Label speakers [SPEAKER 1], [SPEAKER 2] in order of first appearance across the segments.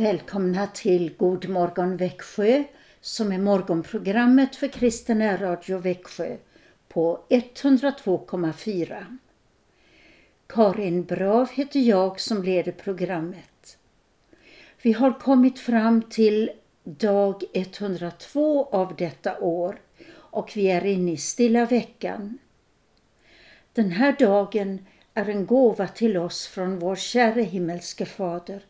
[SPEAKER 1] Välkomna till God morgon Växjö som är morgonprogrammet för Kristen Radio Växjö på 102,4. Karin Brav heter jag som leder programmet. Vi har kommit fram till dag 102 av detta år och vi är inne i stilla veckan. Den här dagen är en gåva till oss från vår käre himmelske Fader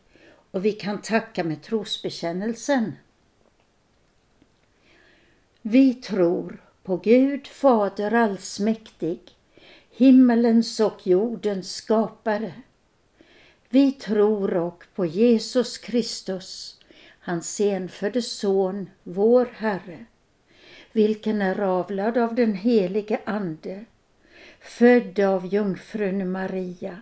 [SPEAKER 1] och vi kan tacka med trosbekännelsen. Vi tror på Gud Fader allsmäktig, himmelens och jordens skapare. Vi tror och på Jesus Kristus, hans enfödde Son, vår Herre, vilken är avlad av den helige Ande, född av jungfrun Maria,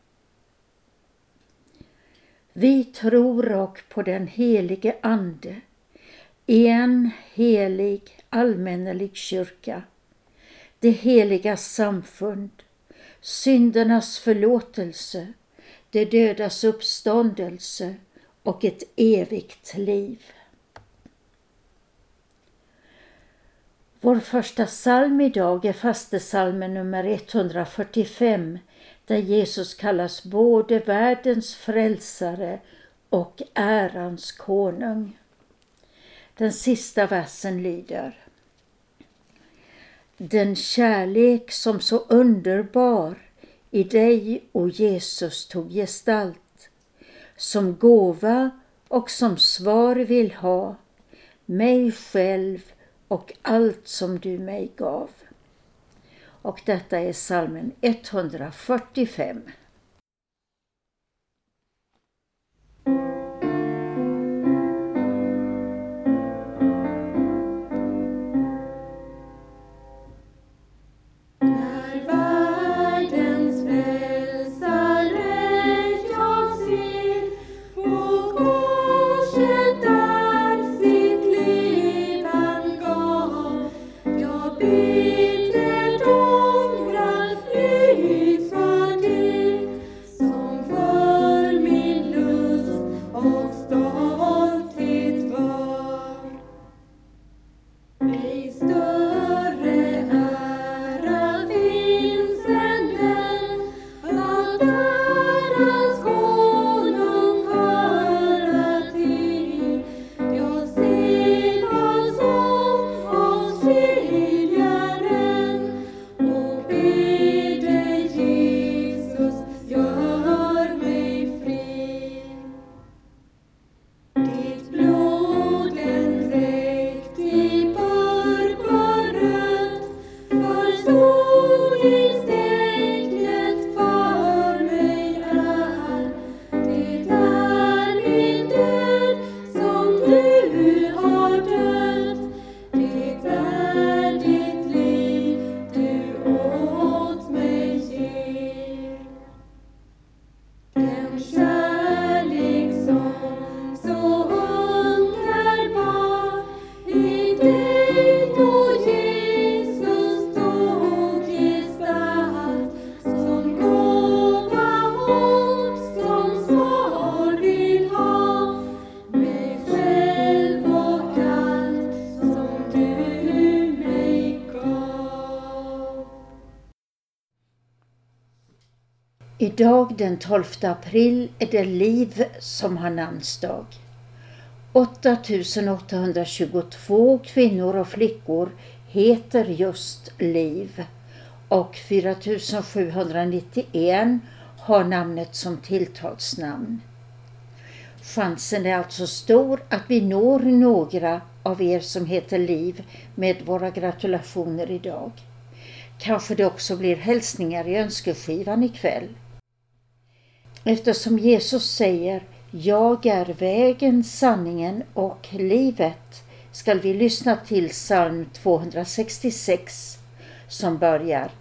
[SPEAKER 1] Vi tror och på den helige Ande, en helig allmännelig kyrka, det heliga samfund, syndernas förlåtelse, det dödas uppståndelse och ett evigt liv. Vår första psalm idag är fastesalmen nummer 145 där Jesus kallas både världens frälsare och ärans konung. Den sista versen lyder Den kärlek som så underbar i dig, o Jesus, tog gestalt, som gåva och som svar vill ha, mig själv och allt som du mig gav. Och detta är salmen 145. Idag den 12 april är det Liv som har namnsdag. 8822 kvinnor och flickor heter just Liv och 4791 har namnet som tilltalsnamn. Chansen är alltså stor att vi når några av er som heter Liv med våra gratulationer idag. Kanske det också blir hälsningar i önskeskivan ikväll. Eftersom Jesus säger Jag är vägen, sanningen och livet skall vi lyssna till psalm 266 som börjar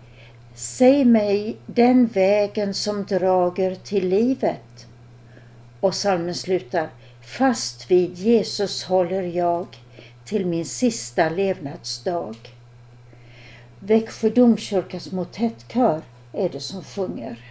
[SPEAKER 1] Säg mig den vägen som drager till livet. Och psalmen slutar Fast vid Jesus håller jag till min sista levnadsdag. Växjö domkyrkas motettkör är det som sjunger.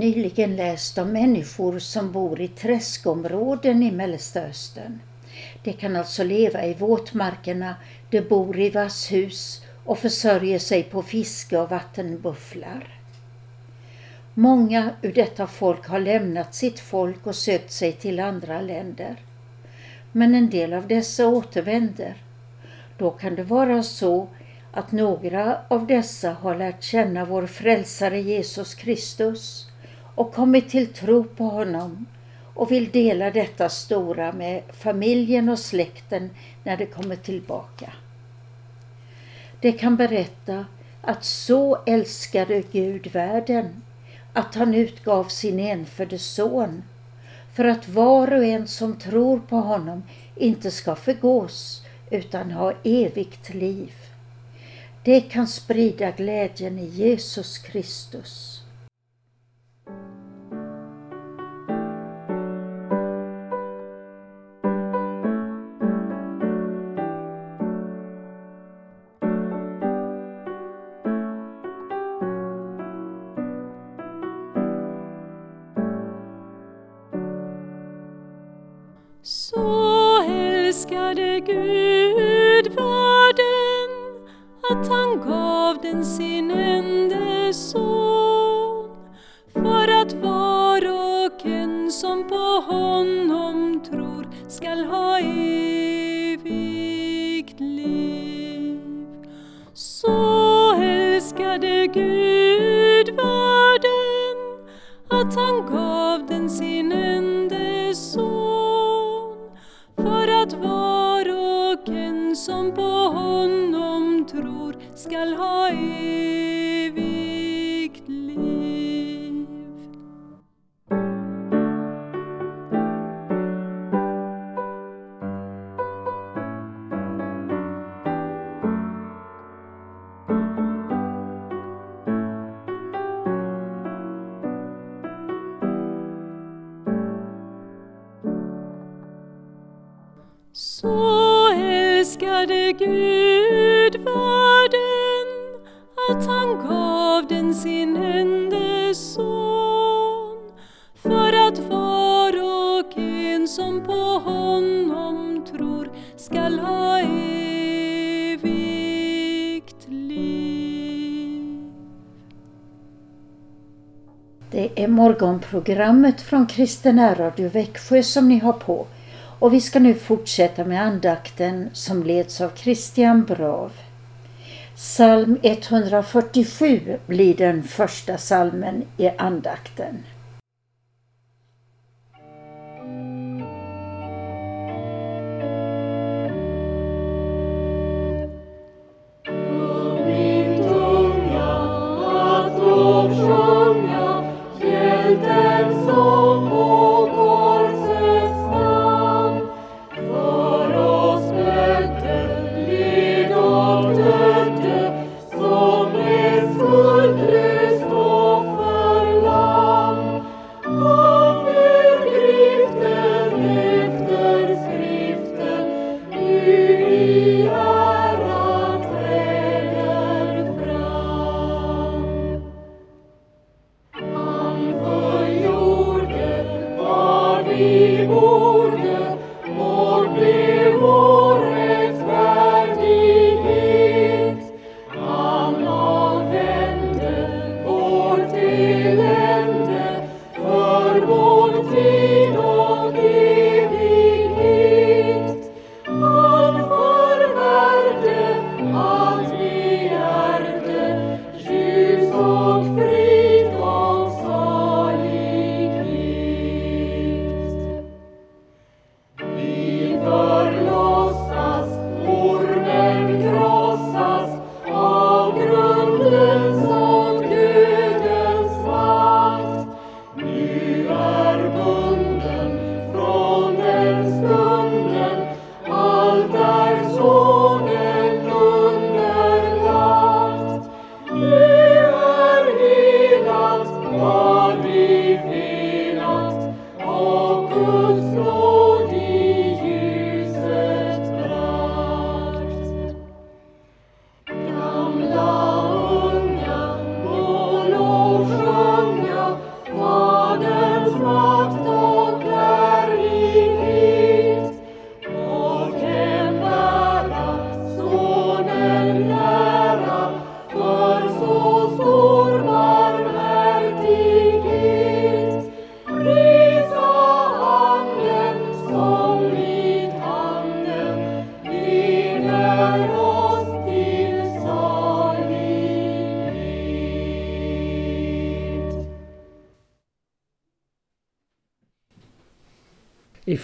[SPEAKER 1] Nyligen läst om människor som bor i träskområden i Mellersta Östern. De kan alltså leva i våtmarkerna, de bor i vasshus och försörjer sig på fiske och vattenbufflar. Många ur detta folk har lämnat sitt folk och sökt sig till andra länder. Men en del av dessa återvänder. Då kan det vara så att några av dessa har lärt känna vår frälsare Jesus Kristus och kommit till tro på honom och vill dela detta stora med familjen och släkten när de kommer tillbaka. De kan berätta att så älskade Gud världen att han utgav sin enfödde son för att var och en som tror på honom inte ska förgås utan ha evigt liv. Det kan sprida glädjen i Jesus Kristus.
[SPEAKER 2] så älskade Gud. Älskade Gud världen att han gav den sin enda son för att var och en som på honom tror skall ha evigt liv.
[SPEAKER 3] Det är morgonprogrammet från Kristen Radio Växjö som ni har på och vi ska nu fortsätta med andakten som leds av Christian Brav. Psalm 147 blir den första salmen i andakten.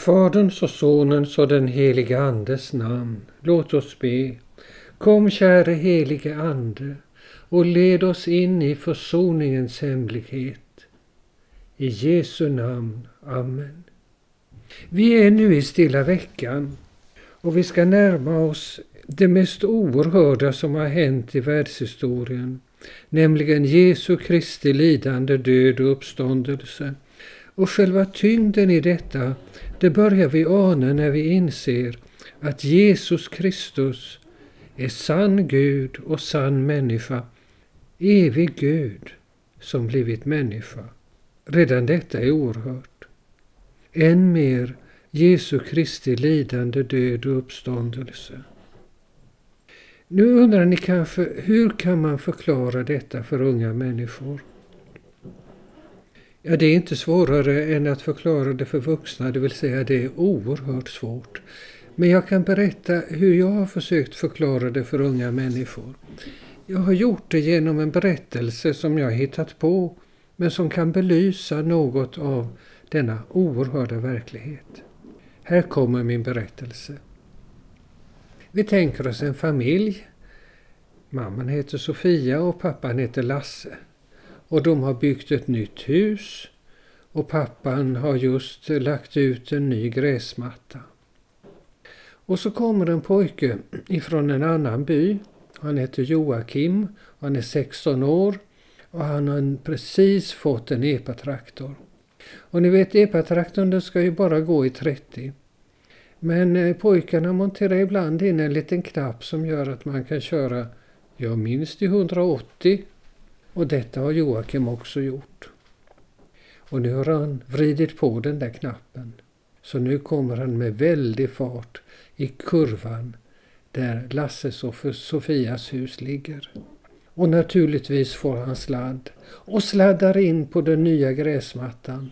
[SPEAKER 4] Faderns och
[SPEAKER 5] Sonens och den helige Andes namn, låt oss be. Kom käre helige Ande och led oss in i försoningens hemlighet. I Jesu namn. Amen. Vi är nu i stilla veckan och vi ska närma oss det mest oerhörda som har hänt i världshistorien, nämligen Jesu Kristi lidande, död och uppståndelse. Och själva tyngden i detta, det börjar vi ana när vi inser att Jesus Kristus är sann Gud och sann människa, evig Gud som blivit människa. Redan detta är oerhört. Än mer, Jesu Kristi lidande, död och uppståndelse. Nu undrar ni kanske, hur kan man förklara detta för unga människor? Ja, det är inte svårare än att förklara det för vuxna, det vill säga det är oerhört svårt. Men jag kan berätta hur jag har försökt förklara det för unga människor. Jag har gjort det genom en berättelse som jag hittat på, men som kan belysa något av denna oerhörda verklighet. Här kommer min berättelse. Vi tänker oss en familj. Mamman heter Sofia och pappan heter Lasse. Och de har byggt ett nytt hus och pappan har just lagt ut en ny gräsmatta. Och så kommer en pojke ifrån en annan by. Han heter Joakim, han är 16 år och han har precis fått en epatraktor. Och ni vet epatraktorn ska ju bara gå i 30. Men eh, pojkarna monterar ibland in en liten knapp som gör att man kan köra, ja minst i 180. Och detta har Joakim också gjort. Och nu har han vridit på den där knappen. Så nu kommer han med väldig fart i kurvan där Lasses och Sofias hus ligger. Och naturligtvis får han sladd och sladdar in på den nya gräsmattan.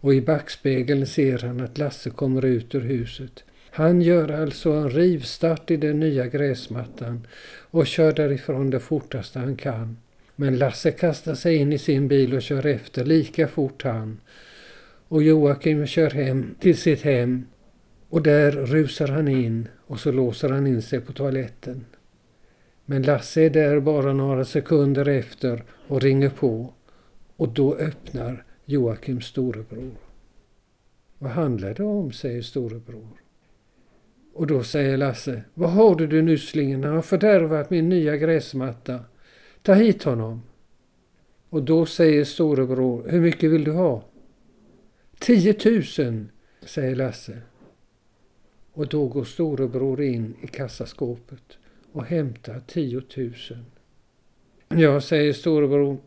[SPEAKER 5] Och i backspegeln ser han att Lasse kommer ut ur huset. Han gör alltså en rivstart i den nya gräsmattan och kör därifrån det fortaste han kan. Men Lasse kastar sig in i sin bil och kör efter lika fort han. Och Joakim kör hem till sitt hem och där rusar han in och så låser han in sig på toaletten. Men Lasse är där bara några sekunder efter och ringer på och då öppnar Joakims storebror. Vad handlar det om, säger storebror. Och då säger Lasse, vad har du du nysslingen, han har fördärvat min nya gräsmatta. Ta hit honom. Och då säger storebror, hur mycket vill du ha? 10 000, säger Lasse. Och då går storebror in i kassaskåpet och hämtar 10 000. Ja, säger storebror,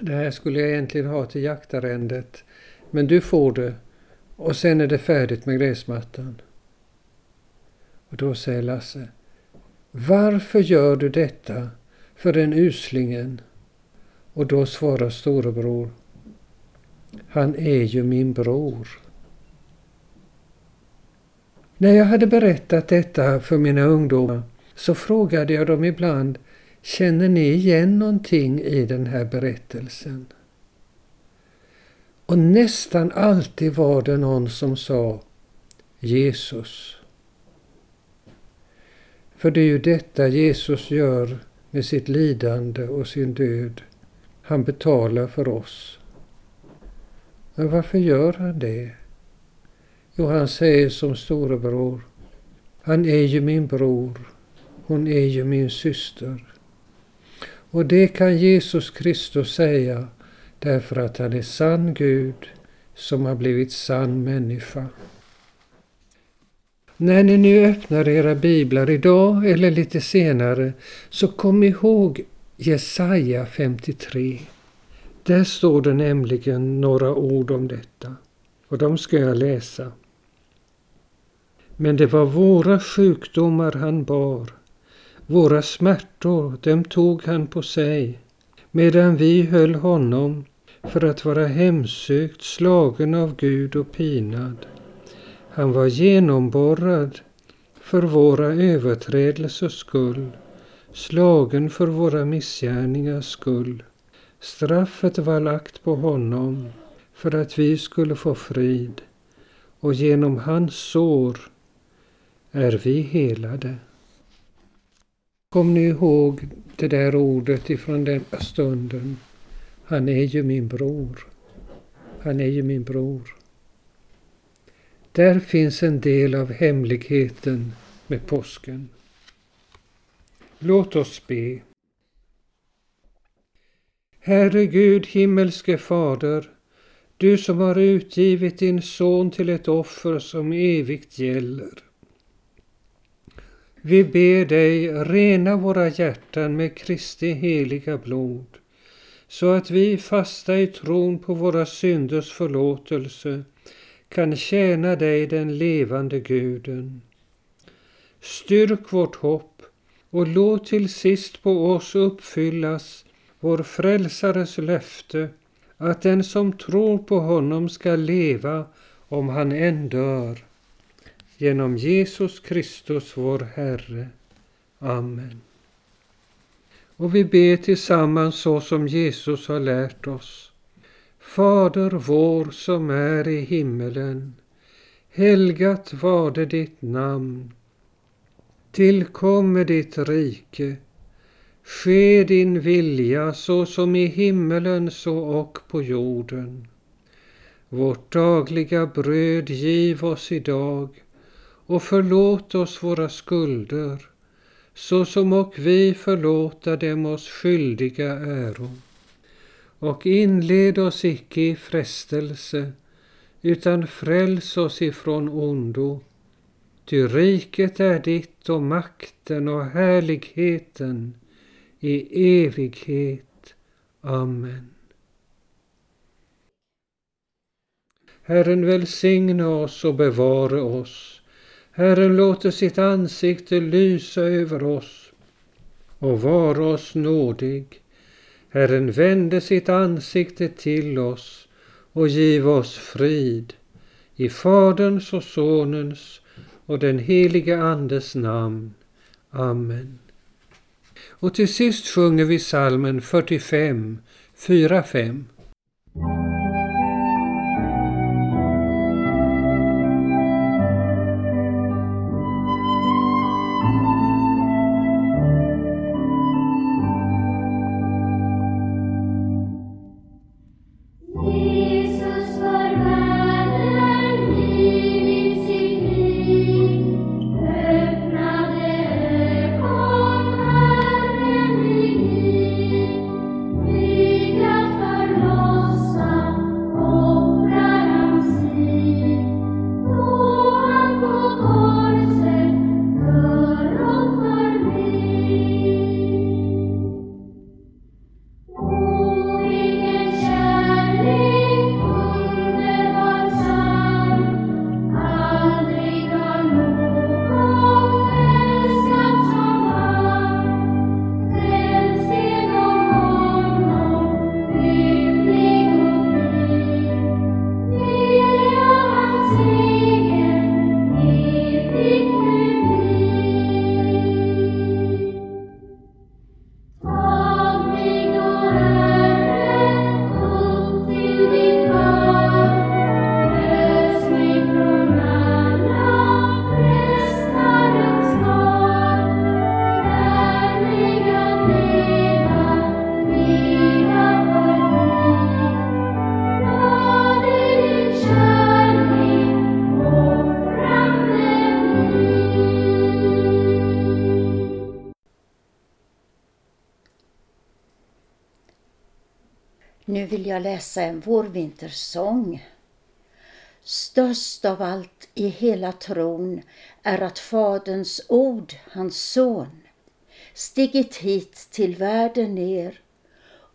[SPEAKER 5] det här skulle jag egentligen ha till jaktarrendet, men du får det och sen är det färdigt med gräsmattan. Och då säger Lasse, varför gör du detta för den uslingen? Och då svarar storebror, han är ju min bror. När jag hade berättat detta för mina ungdomar så frågade jag dem ibland, känner ni igen någonting i den här berättelsen? Och nästan alltid var det någon som sa Jesus. För det är ju detta Jesus gör med sitt lidande och sin död. Han betalar för oss. Men varför gör han det? Jo, han säger som storebror. Han är ju min bror. Hon är ju min syster. Och det kan Jesus Kristus säga därför att han är sann Gud som har blivit sann människa. När ni nu öppnar era biblar idag eller lite senare så kom ihåg Jesaja 53. Där står det nämligen några ord om detta och de ska jag läsa. Men det var våra sjukdomar han bar, våra smärtor, dem tog han på sig, medan vi höll honom för att vara hemsökt, slagen av Gud och pinad. Han var genomborrad för våra överträdelsers skull, slagen för våra missgärningars skull. Straffet var lagt på honom för att vi skulle få frid och genom hans sår är vi helade. Kom nu ihåg det där ordet ifrån den stunden? Han är ju min bror. Han är ju min bror. Där finns en del av hemligheten med påsken. Låt oss be. Herre Gud, himmelske Fader, du som har utgivit din son till ett offer som evigt gäller. Vi ber dig rena våra hjärtan med Kristi heliga blod så att vi fasta i tron på våra synders förlåtelse kan tjäna dig den levande guden. Styrk vårt hopp och låt till sist på oss uppfyllas vår frälsares löfte att den som tror på honom ska leva om han än dör. Genom Jesus Kristus vår Herre. Amen. Och vi ber tillsammans så som Jesus har lärt oss. Fader vår som är i himmelen. Helgat varde ditt namn. Tillkomme ditt rike. Ske din vilja så som i himmelen så och på jorden. Vårt dagliga bröd giv oss idag och förlåt oss våra skulder så som och vi förlåta dem oss skyldiga äro. Och inled oss icke i frestelse utan fräls oss ifrån ondo. Ty riket är ditt och makten och härligheten i evighet. Amen. Herren välsigne oss och bevare oss. Herren låter sitt ansikte lysa över oss och vara oss nådig. Herren vände sitt ansikte till oss och giv oss frid. I Faderns och Sonens och den helige Andes namn. Amen. Och till sist sjunger vi salmen 45, 4-5.
[SPEAKER 1] Läsa en vårvintersång. Störst av allt i hela tron är att Faderns ord, hans son, stigit hit till världen ner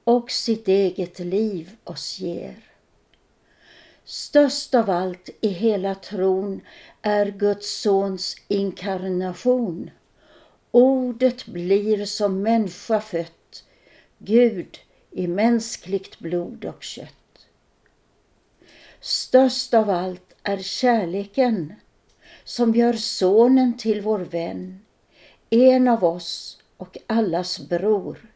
[SPEAKER 1] och sitt eget liv oss ger. Störst av allt i hela tron är Guds sons inkarnation. Ordet blir som människa fött, Gud i mänskligt blod och kött. Störst av allt är kärleken som gör sonen till vår vän, en av oss och allas bror.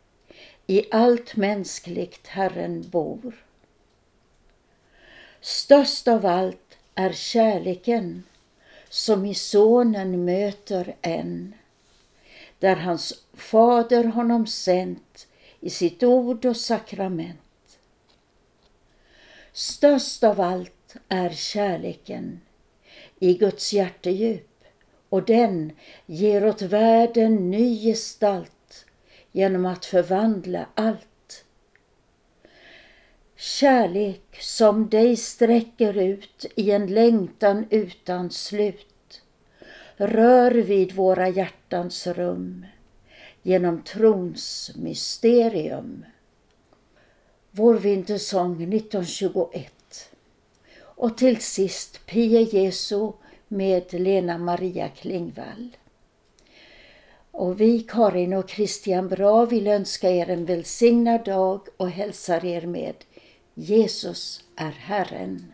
[SPEAKER 1] I allt mänskligt Herren bor. Störst av allt är kärleken som i sonen möter en, där hans fader honom sänt i sitt ord och sakrament. Störst av allt är kärleken i Guds hjärtedjup och den ger åt världen ny gestalt genom att förvandla allt. Kärlek som dig sträcker ut i en längtan utan slut rör vid våra hjärtans rum genom trons mysterium. Vår vintersång 1921.
[SPEAKER 2] Och till sist Pie Jesu med Lena Maria Klingvall. Och vi, Karin och Christian Bra, vill önska er en välsignad dag och hälsar er med Jesus är Herren.